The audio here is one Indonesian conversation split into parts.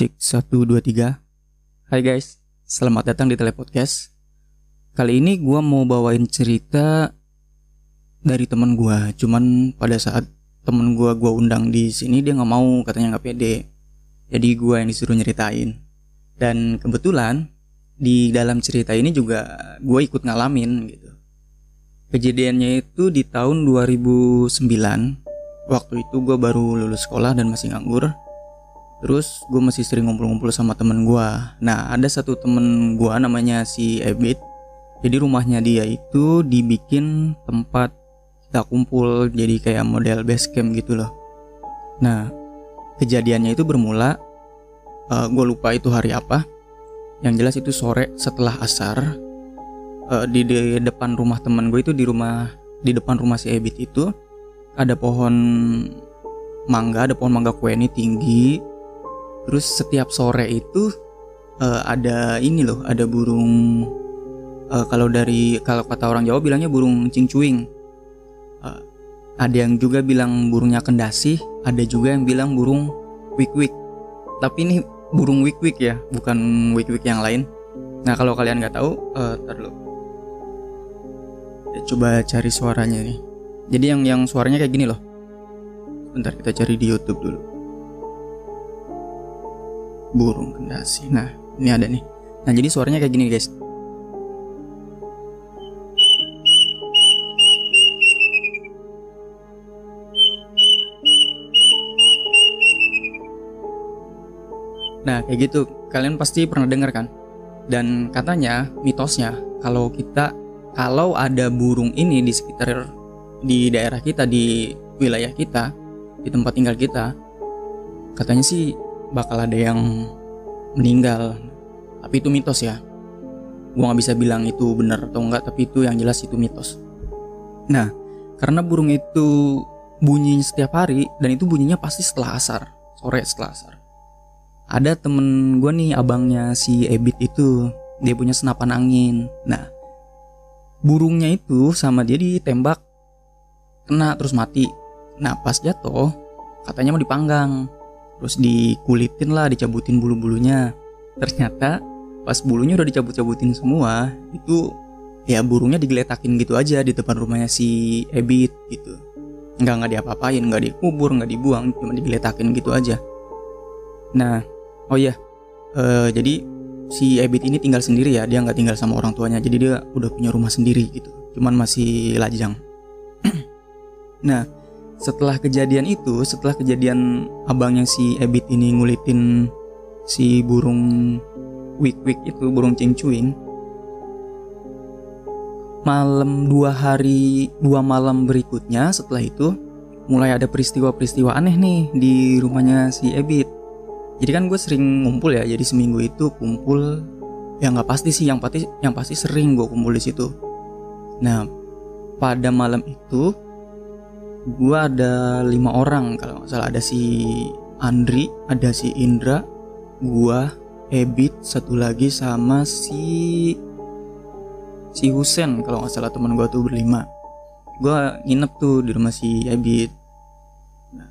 Cek 1, 2, 3 Hai guys, selamat datang di Telepodcast Kali ini gua mau bawain cerita dari temen gua. Cuman pada saat temen gua gua undang di sini dia nggak mau katanya nggak pede. Jadi gua yang disuruh nyeritain. Dan kebetulan di dalam cerita ini juga gue ikut ngalamin gitu. Kejadiannya itu di tahun 2009 Waktu itu gue baru lulus sekolah dan masih nganggur Terus gue masih sering ngumpul-ngumpul sama temen gue Nah ada satu temen gue namanya si Ebit. Jadi rumahnya dia itu dibikin tempat kita kumpul Jadi kayak model base camp gitu loh. Nah kejadiannya itu bermula uh, Gue lupa itu hari apa. Yang jelas itu sore setelah asar uh, di, di depan rumah temen gue itu di rumah Di depan rumah si Ebit itu Ada pohon mangga, ada pohon mangga kue ini tinggi Terus setiap sore itu uh, ada ini loh, ada burung uh, kalau dari kalau kata orang Jawa bilangnya burung cingcuing. Uh, ada yang juga bilang burungnya kendasi, ada juga yang bilang burung wik-wik. Tapi ini burung wik-wik ya, bukan wik-wik yang lain. Nah kalau kalian nggak tahu, uh, dulu. Coba cari suaranya nih. Jadi yang yang suaranya kayak gini loh. Bentar kita cari di YouTube dulu burung kendasi. Nah, ini ada nih. Nah, jadi suaranya kayak gini, guys. Nah, kayak gitu. Kalian pasti pernah dengar kan? Dan katanya, mitosnya, kalau kita kalau ada burung ini di sekitar di daerah kita, di wilayah kita, di tempat tinggal kita, katanya sih bakal ada yang meninggal. Tapi itu mitos ya. Gue nggak bisa bilang itu benar atau enggak tapi itu yang jelas itu mitos. Nah karena burung itu bunyi setiap hari dan itu bunyinya pasti setelah asar sore setelah asar. Ada temen gue nih abangnya si Ebit itu dia punya senapan angin. Nah burungnya itu sama dia ditembak kena terus mati. Nah pas jatuh katanya mau dipanggang terus dikulitin lah dicabutin bulu-bulunya. Ternyata pas bulunya udah dicabut-cabutin semua itu ya burungnya digeletakin gitu aja di depan rumahnya si Ebit gitu. Nggak nggak diapa-apain nggak dikubur nggak dibuang cuma digeletakin gitu aja. Nah oh iya uh, jadi si Ebit ini tinggal sendiri ya dia nggak tinggal sama orang tuanya jadi dia udah punya rumah sendiri gitu cuman masih lajang. Nah setelah kejadian itu, setelah kejadian abangnya si Ebit ini ngulitin si burung wik-wik itu, burung cingcuing, malam dua hari dua malam berikutnya setelah itu mulai ada peristiwa-peristiwa aneh nih di rumahnya si Ebit. Jadi kan gue sering ngumpul ya, jadi seminggu itu kumpul ya nggak pasti sih, yang pasti yang pasti sering gue kumpul di situ. Nah pada malam itu gua ada lima orang kalau nggak salah. Ada si Andri ada si Indra gua Ebit satu lagi sama si si Husen kalau nggak salah teman gua tuh berlima. Gua nginep tuh di rumah si Ebit. Nah,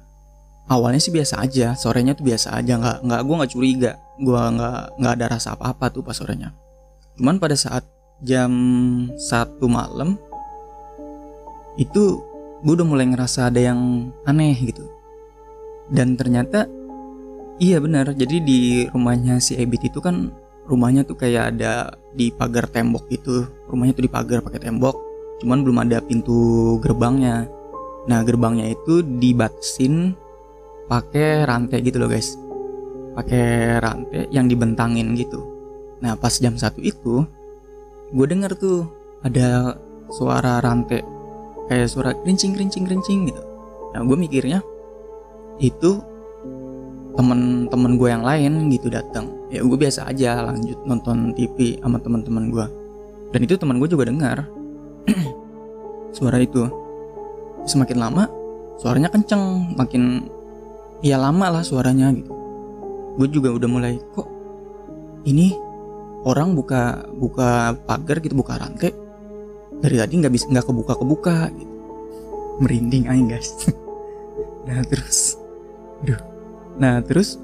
awalnya sih biasa aja sorenya tuh biasa aja. Nggak nggak gua nggak curiga. Gua nggak nggak ada rasa apa apa tuh pas sorenya. Cuman pada saat jam satu malam itu gue udah mulai ngerasa ada yang aneh gitu. Dan ternyata iya benar. Jadi di rumahnya si Ebit itu kan rumahnya tuh kayak ada di pagar tembok gitu. Rumahnya tuh dipagar pakai tembok cuman belum ada pintu gerbangnya. Nah gerbangnya itu dibatasin pakai rantai gitu loh guys. Pakai rantai yang dibentangin gitu. Nah pas jam satu itu gue denger tuh ada suara rantai kayak suara kerincing kerincing kerincing gitu. Nah gue mikirnya itu temen-temen gue yang lain gitu datang ya gue biasa aja lanjut nonton TV sama teman-teman gue dan itu teman gue juga dengar. Suara itu. Semakin lama suaranya kenceng. Makin ya lama lah suaranya gitu. Gue juga udah mulai kok ini orang buka buka pagar gitu buka rantai dari tadi nggak bisa nggak kebuka kebuka gitu merinding aja guys. Nah terus. Aduh. Nah terus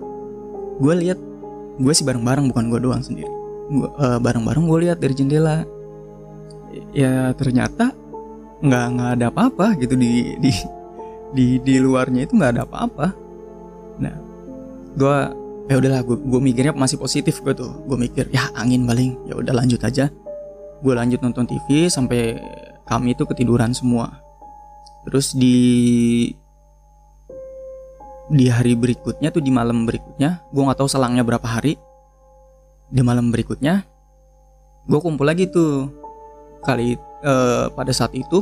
gue lihat gue sih bareng-bareng bukan gue doang sendiri. Gua, uh, bareng-bareng gue lihat dari jendela. Ya ternyata nggak nggak ada apa-apa gitu di di di di luarnya itu nggak ada apa-apa. Nah gue ya udahlah gue gue mikirnya masih positif gue tuh. Gue mikir ya angin baling. Ya udah lanjut aja gue lanjut nonton TV sampai kami itu ketiduran semua. Terus di di hari berikutnya tuh di malam berikutnya gue nggak tahu selangnya berapa hari. Di malam berikutnya gue kumpul lagi tuh. Kali uh, pada saat itu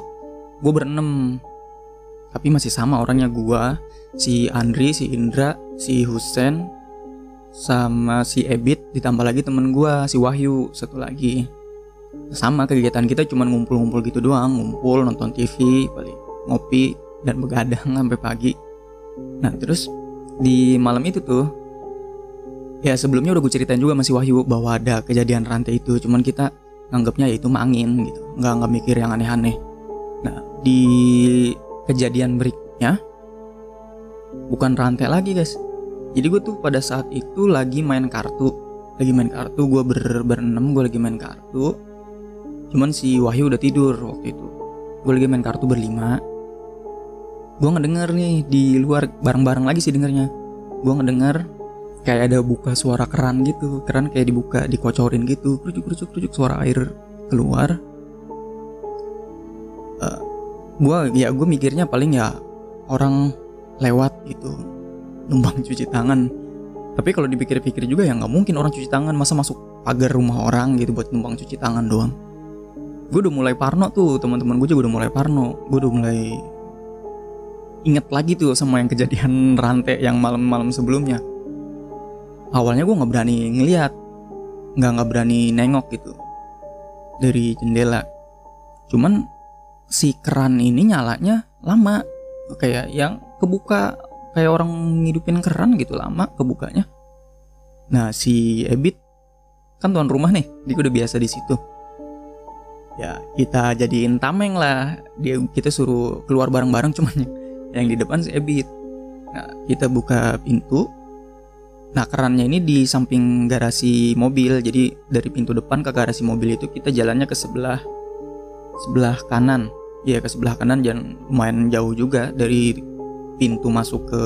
gue berenam. Tapi masih sama orangnya gue si Andri si Indra si Husen sama si Ebit ditambah lagi temen gue si Wahyu satu lagi sama kegiatan kita cuma ngumpul-ngumpul gitu doang ngumpul nonton TV paling ngopi dan begadang sampai pagi. Nah terus di malam itu tuh ya sebelumnya udah gue ceritain juga masih Wahyu bahwa ada kejadian rantai itu cuman kita nganggapnya ya itu gitu nggak nggak mikir yang aneh-aneh. Nah di kejadian berikutnya bukan rantai lagi guys. Jadi gue tuh pada saat itu lagi main kartu lagi main kartu gue ber berenam gue lagi main kartu cuman si Wahyu udah tidur waktu itu. Gue lagi main kartu berlima. Gue ngedenger nih di luar bareng-bareng lagi sih dengernya. Gue ngedenger kayak ada buka suara keran gitu. Keran kayak dibuka dikocorin gitu. Kerucuk kerucuk kerucuk suara air keluar. Uh, eh, gue ya gue mikirnya paling ya orang lewat gitu. Numpang cuci tangan. Tapi kalau dipikir-pikir juga ya nggak mungkin orang cuci tangan. Masa masuk pagar rumah orang gitu buat numpang cuci tangan doang gue udah mulai parno tuh teman-teman gue juga udah mulai parno gue udah mulai inget lagi tuh sama yang kejadian rantai yang malam-malam sebelumnya awalnya gue nggak berani ngeliat nggak nggak berani nengok gitu dari jendela cuman si keran ini nyalanya lama kayak yang kebuka kayak orang ngidupin keran gitu lama kebukanya. Nah si Ebit kan tuan rumah nih, dia udah biasa di situ. Ya kita jadiin tameng lah, dia kita suruh keluar bareng-bareng cuman yang di depan si Ebit. Nah kita buka pintu. Nah kerannya ini di samping garasi mobil, jadi dari pintu depan ke garasi mobil itu kita jalannya ke sebelah sebelah kanan. Ya ke sebelah kanan jangan lumayan jauh juga dari pintu masuk ke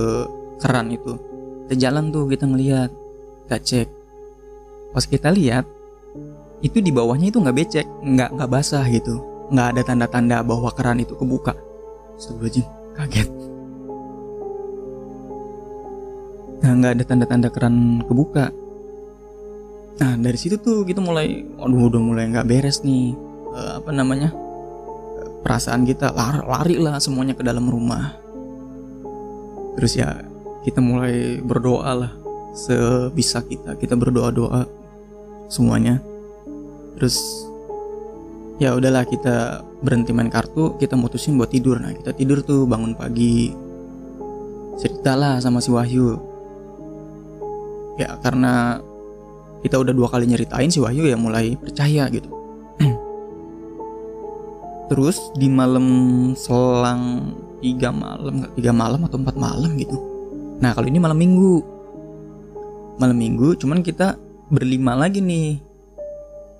keran itu kita jalan tuh kita ngeliat kita cek pas kita lihat itu di bawahnya itu nggak becek nggak nggak basah gitu. Nggak ada tanda-tanda bahwa keran itu kebuka. Astagfirullahaladzim kaget. Nah nggak ada tanda-tanda keran kebuka. Nah dari situ tuh kita mulai aduh udah mulai nggak beres nih uh, apa namanya perasaan kita lari, lari lah semuanya ke dalam rumah. Terus ya kita mulai berdoa lah sebisa kita. Kita berdoa doa semuanya terus ya udahlah kita berhenti main kartu kita mutusin buat tidur. Nah kita tidur tuh bangun pagi. Ceritalah sama si Wahyu. Ya karena kita udah dua kali nyeritain si Wahyu ya mulai percaya gitu. Terus di malam selang tiga malam tiga malam atau empat malam gitu. Nah kalau ini malam minggu. Malam minggu cuman kita berlima lagi nih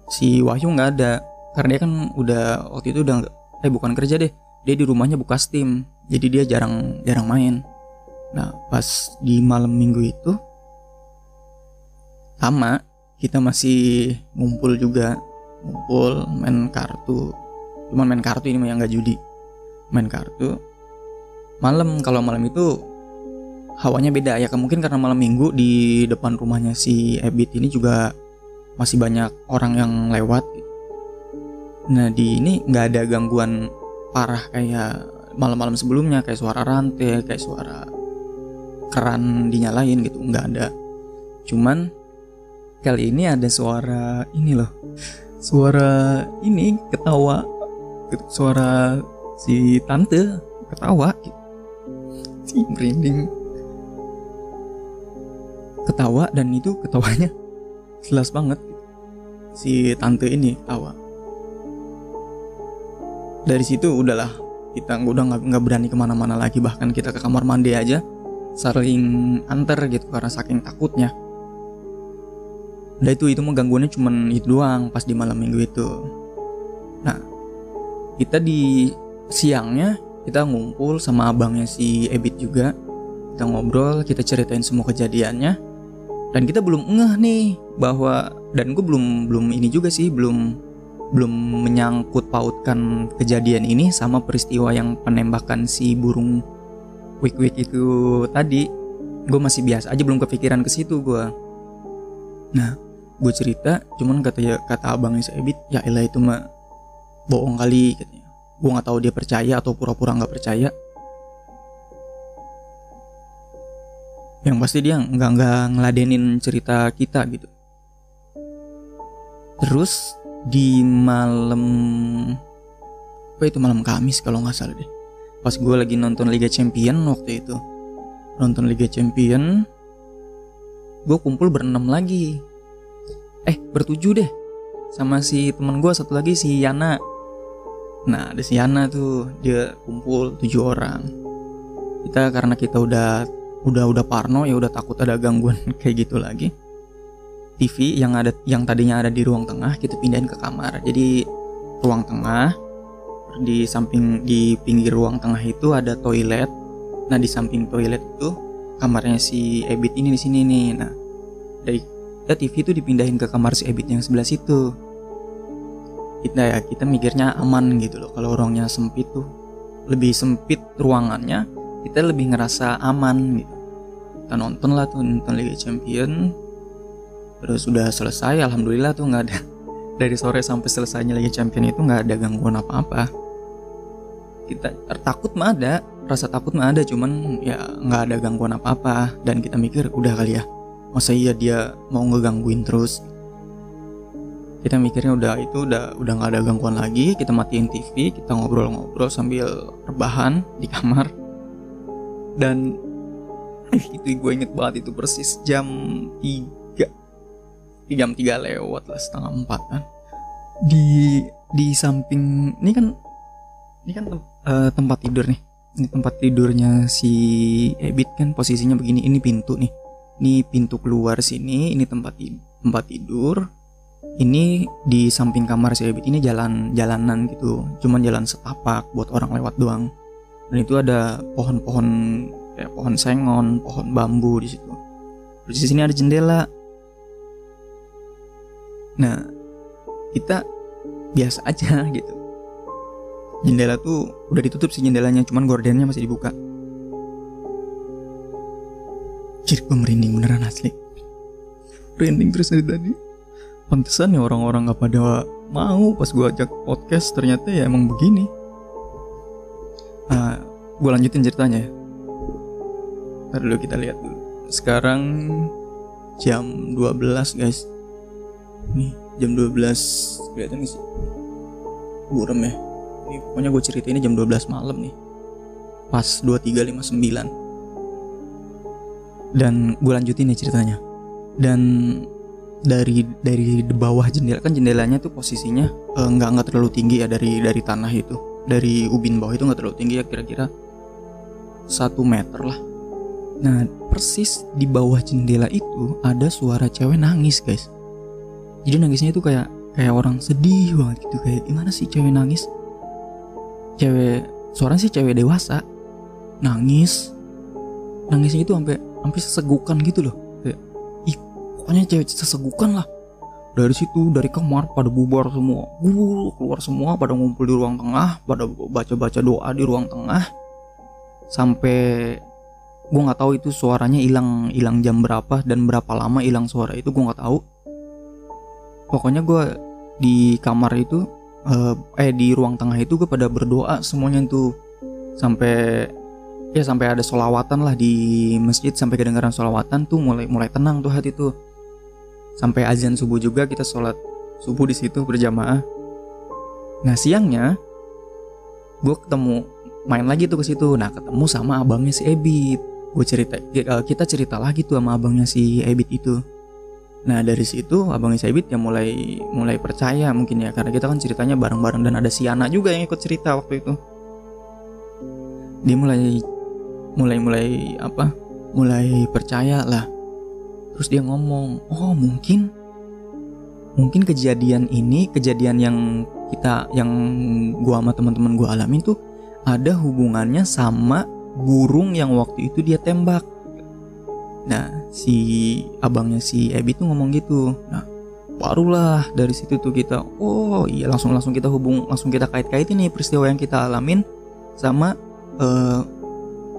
si Wahyu nggak ada. Karena dia kan udah waktu itu udah eh bukan kerja deh. Dia di rumahnya buka steam. Jadi dia jarang jarang main. Nah pas di malam minggu itu sama kita masih ngumpul juga. Ngumpul main kartu. Cuman main kartu ini mah yang nggak judi. Main kartu. Malam kalau malam itu hawanya beda. Ya mungkin karena malam minggu di depan rumahnya si Ebit ini juga masih banyak orang yang lewat. Nah di ini nggak ada gangguan parah kayak malam-malam sebelumnya kayak suara rantai kayak suara keran dinyalain gitu nggak ada. Cuman kali ini ada suara ini loh. Suara ini ketawa. Suara si tante ketawa. Sih merinding. Ketawa dan itu ketawanya jelas banget si tante ini ketawa dari situ udahlah kita udah nggak berani ke mana-mana lagi. Bahkan kita ke kamar mandi aja saling antar gitu karena saking takutnya. Udah itu itu mah gangguannya cuman itu doang pas di malam minggu itu. Nah kita di siangnya kita ngumpul sama abangnya si Ebit juga. Kita ngobrol kita ceritain semua kejadiannya dan kita belum ngeh nih bahwa dan gue belum belum ini juga sih belum belum menyangkut pautkan kejadian ini sama peristiwa yang penembakan si burung wik wik itu tadi. Gue masih biasa aja belum kepikiran ke situ gue nah gue cerita cuman kata ya kata abangnya si Ebit ya elah itu mah bohong kali katanya. Gue nggak tahu dia percaya atau pura-pura nggak percaya yang pasti dia nggak nggak ngeladenin cerita kita gitu. Terus di malam apa itu malam Kamis kalau nggak salah deh. Pas gue lagi nonton Liga Champion waktu itu. Nonton Liga Champion gue kumpul berenam lagi. Eh bertujuh deh. Sama si teman gue satu lagi si Yana. Nah ada si Yana tuh dia kumpul tujuh orang. Kita karena kita udah udah udah parno ya udah takut ada gangguan kayak gitu lagi. TV yang ada yang tadinya ada di ruang tengah kita pindahin ke kamar. Jadi ruang tengah di samping di pinggir ruang tengah itu ada toilet. Nah di samping toilet itu kamarnya si Ebit ini di sini nih. Nah dari ya TV itu dipindahin ke kamar si Ebit yang sebelah situ. Kita ya kita mikirnya aman gitu loh kalau ruangnya sempit tuh. Lebih sempit ruangannya kita lebih ngerasa aman gitu. Kita nonton lah tuh nonton Liga Champion. Terus sudah selesai alhamdulillah tuh nggak ada. Dari sore sampai selesainya Liga Champion itu nggak ada gangguan apa-apa. Kita takut mah ada rasa takut mah ada cuman ya nggak ada gangguan apa-apa. Dan kita mikir udah kali ya masa iya dia mau ngegangguin terus? Kita mikirnya udah itu udah udah nggak ada gangguan lagi. Kita matiin TV kita ngobrol-ngobrol sambil rebahan di kamar dan itu gue inget banget itu persis jam 3 jam 3 lewat lah setengah 4 kan. Di di samping ini kan ini kan tem, uh, tempat tidur nih. Ini tempat tidurnya si Ebit kan posisinya begini. Ini pintu nih. Ini pintu keluar sini ini tempat tempat tidur. Ini di samping kamar si Ebit. Ini jalan jalanan gitu. Cuman jalan setapak buat orang lewat doang dan itu ada pohon-pohon kayak pohon sengon pohon bambu di situ. Terus di sini ada jendela. Nah kita biasa aja gitu. Jendela tuh udah ditutup sih jendelanya cuman gordennya masih dibuka. Jadi gue merinding beneran asli. Merinding terus dari tadi. Pantesan ya orang-orang gak pada mau pas gue ajak podcast ternyata ya emang begini Nah, gue lanjutin ceritanya ya. Ntar dulu kita lihat dulu. Sekarang jam 12 guys. Nih jam 12 kelihatan sih? Burem ya. Ini pokoknya gue cerita ini jam 12 malam nih. Pas 2359 dan gue lanjutin nih ceritanya. Dan dari dari bawah jendela kan jendelanya tuh posisinya eh, nggak uh, nggak terlalu tinggi ya dari dari tanah itu dari ubin bawah itu nggak terlalu tinggi ya kira-kira satu meter lah. Nah persis di bawah jendela itu ada suara cewek nangis guys. Jadi nangisnya itu kayak kayak orang sedih banget gitu kayak gimana sih cewek nangis? Cewek suaranya sih cewek dewasa. Nangis. Nangisnya itu sampai sampai sesegukan gitu loh. Kayak ih pokoknya cewek sesegukan lah dari situ dari kamar pada bubar semua. Uh, keluar semua pada ngumpul di ruang tengah pada baca-baca doa di ruang tengah. Sampai gue nggak tahu itu suaranya hilang hilang jam berapa dan berapa lama hilang suara itu gue nggak tahu. Pokoknya gue di kamar itu eh, eh di ruang tengah itu gue pada berdoa semuanya tuh sampai ya sampai ada solawatan lah di masjid sampai kedengaran solawatan tuh mulai mulai tenang tuh hati tuh sampai azan subuh juga kita sholat subuh di situ berjamaah. Nah siangnya gue ketemu main lagi tuh ke situ. Nah ketemu sama abangnya si Ebit. Gue cerita eh, kita cerita lagi tuh sama abangnya si Ebit itu. Nah dari situ abangnya si Ebit ya mulai mulai percaya mungkin ya. Karena kita kan ceritanya bareng-bareng dan ada si Ana juga yang ikut cerita waktu itu. Dia mulai mulai mulai apa? Mulai percaya lah terus dia ngomong oh mungkin mungkin kejadian ini kejadian yang kita yang gua sama teman-teman gua alamin tuh ada hubungannya sama burung yang waktu itu dia tembak. Nah, si abangnya si Ebi tuh ngomong gitu. Nah, barulah dari situ tuh kita, oh iya langsung langsung kita hubung, langsung kita kait-kaitin nih peristiwa yang kita alamin sama uh,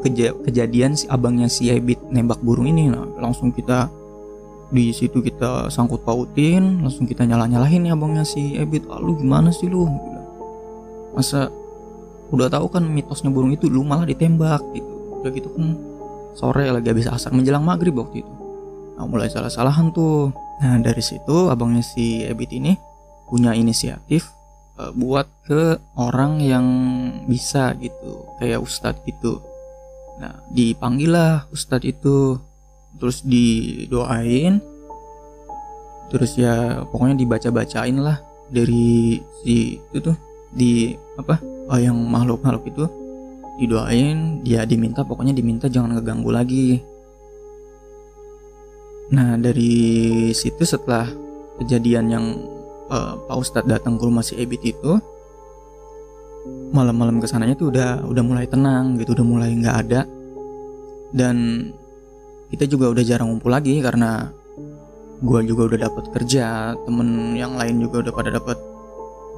keja kejadian si abangnya si Ebit nembak burung ini. Nah, langsung kita di situ kita sangkut pautin, langsung kita nyala nyalahin nih abangnya si Ebit. Ah, lu gimana sih lu? Masa udah tahu kan mitosnya burung itu lu malah ditembak gitu. Udah gitu kan sore lagi habis asar menjelang maghrib waktu itu. Nah mulai salah-salahan tuh. Nah dari situ abangnya si Ebit ini punya inisiatif uh, buat ke orang yang bisa gitu kayak ustadz gitu. Nah dipanggil lah ustadz itu terus didoain. Terus ya pokoknya dibaca-bacain lah dari si itu tuh di apa uh, yang makhluk-makhluk itu. Didoain dia diminta pokoknya diminta jangan ngeganggu lagi. Nah dari situ setelah kejadian yang uh, Pak Ustadz datang ke rumah si Ebit itu malam-malam ke sananya tuh udah udah mulai tenang gitu udah mulai nggak ada. Dan kita juga udah jarang ngumpul lagi karena gue juga udah dapat kerja temen yang lain juga udah pada dapat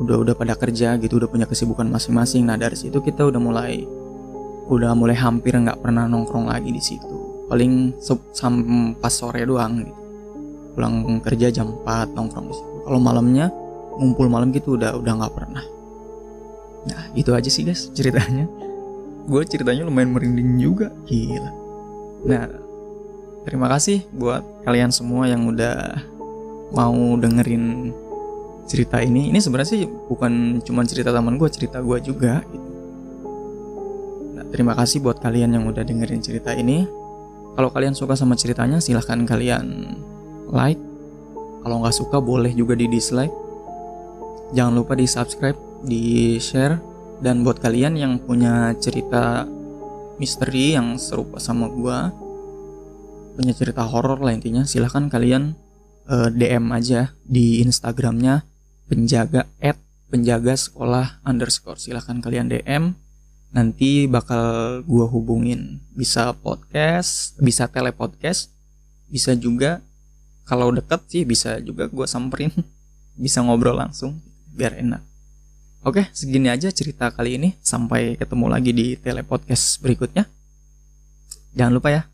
udah udah pada kerja gitu udah punya kesibukan masing-masing. Nah dari situ kita udah mulai udah mulai hampir nggak pernah nongkrong lagi di situ. Paling sampai pas sore doang gitu. Pulang kerja jam 4 nongkrong di situ. Kalau malamnya ngumpul malam gitu udah udah nggak pernah. Nah itu aja sih guys ceritanya. Gue ceritanya lumayan merinding juga. Gila. Nah terima kasih buat kalian semua yang udah mau dengerin cerita ini. Ini sebenarnya sih bukan cuma cerita teman gue cerita gue juga gitu. Nah, terima kasih buat kalian yang udah dengerin cerita ini. Kalau kalian suka sama ceritanya silahkan kalian like. Kalau nggak suka boleh juga di dislike. Jangan lupa di subscribe di share. Dan buat kalian yang punya cerita misteri yang serupa sama gue punya cerita horor lah intinya. Silahkan kalian uh, eh, DM aja di Instagramnya penjaga at penjaga sekolah underscore. Silahkan kalian DM nanti bakal gua hubungin. Bisa podcast bisa telepodcast bisa juga kalau deket sih bisa juga gua samperin. Bisa ngobrol langsung biar enak. Oke segini aja cerita kali ini. Sampai ketemu lagi di telepodcast berikutnya. Jangan lupa ya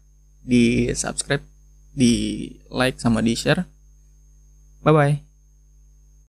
di subscribe di like sama di share. Bye bye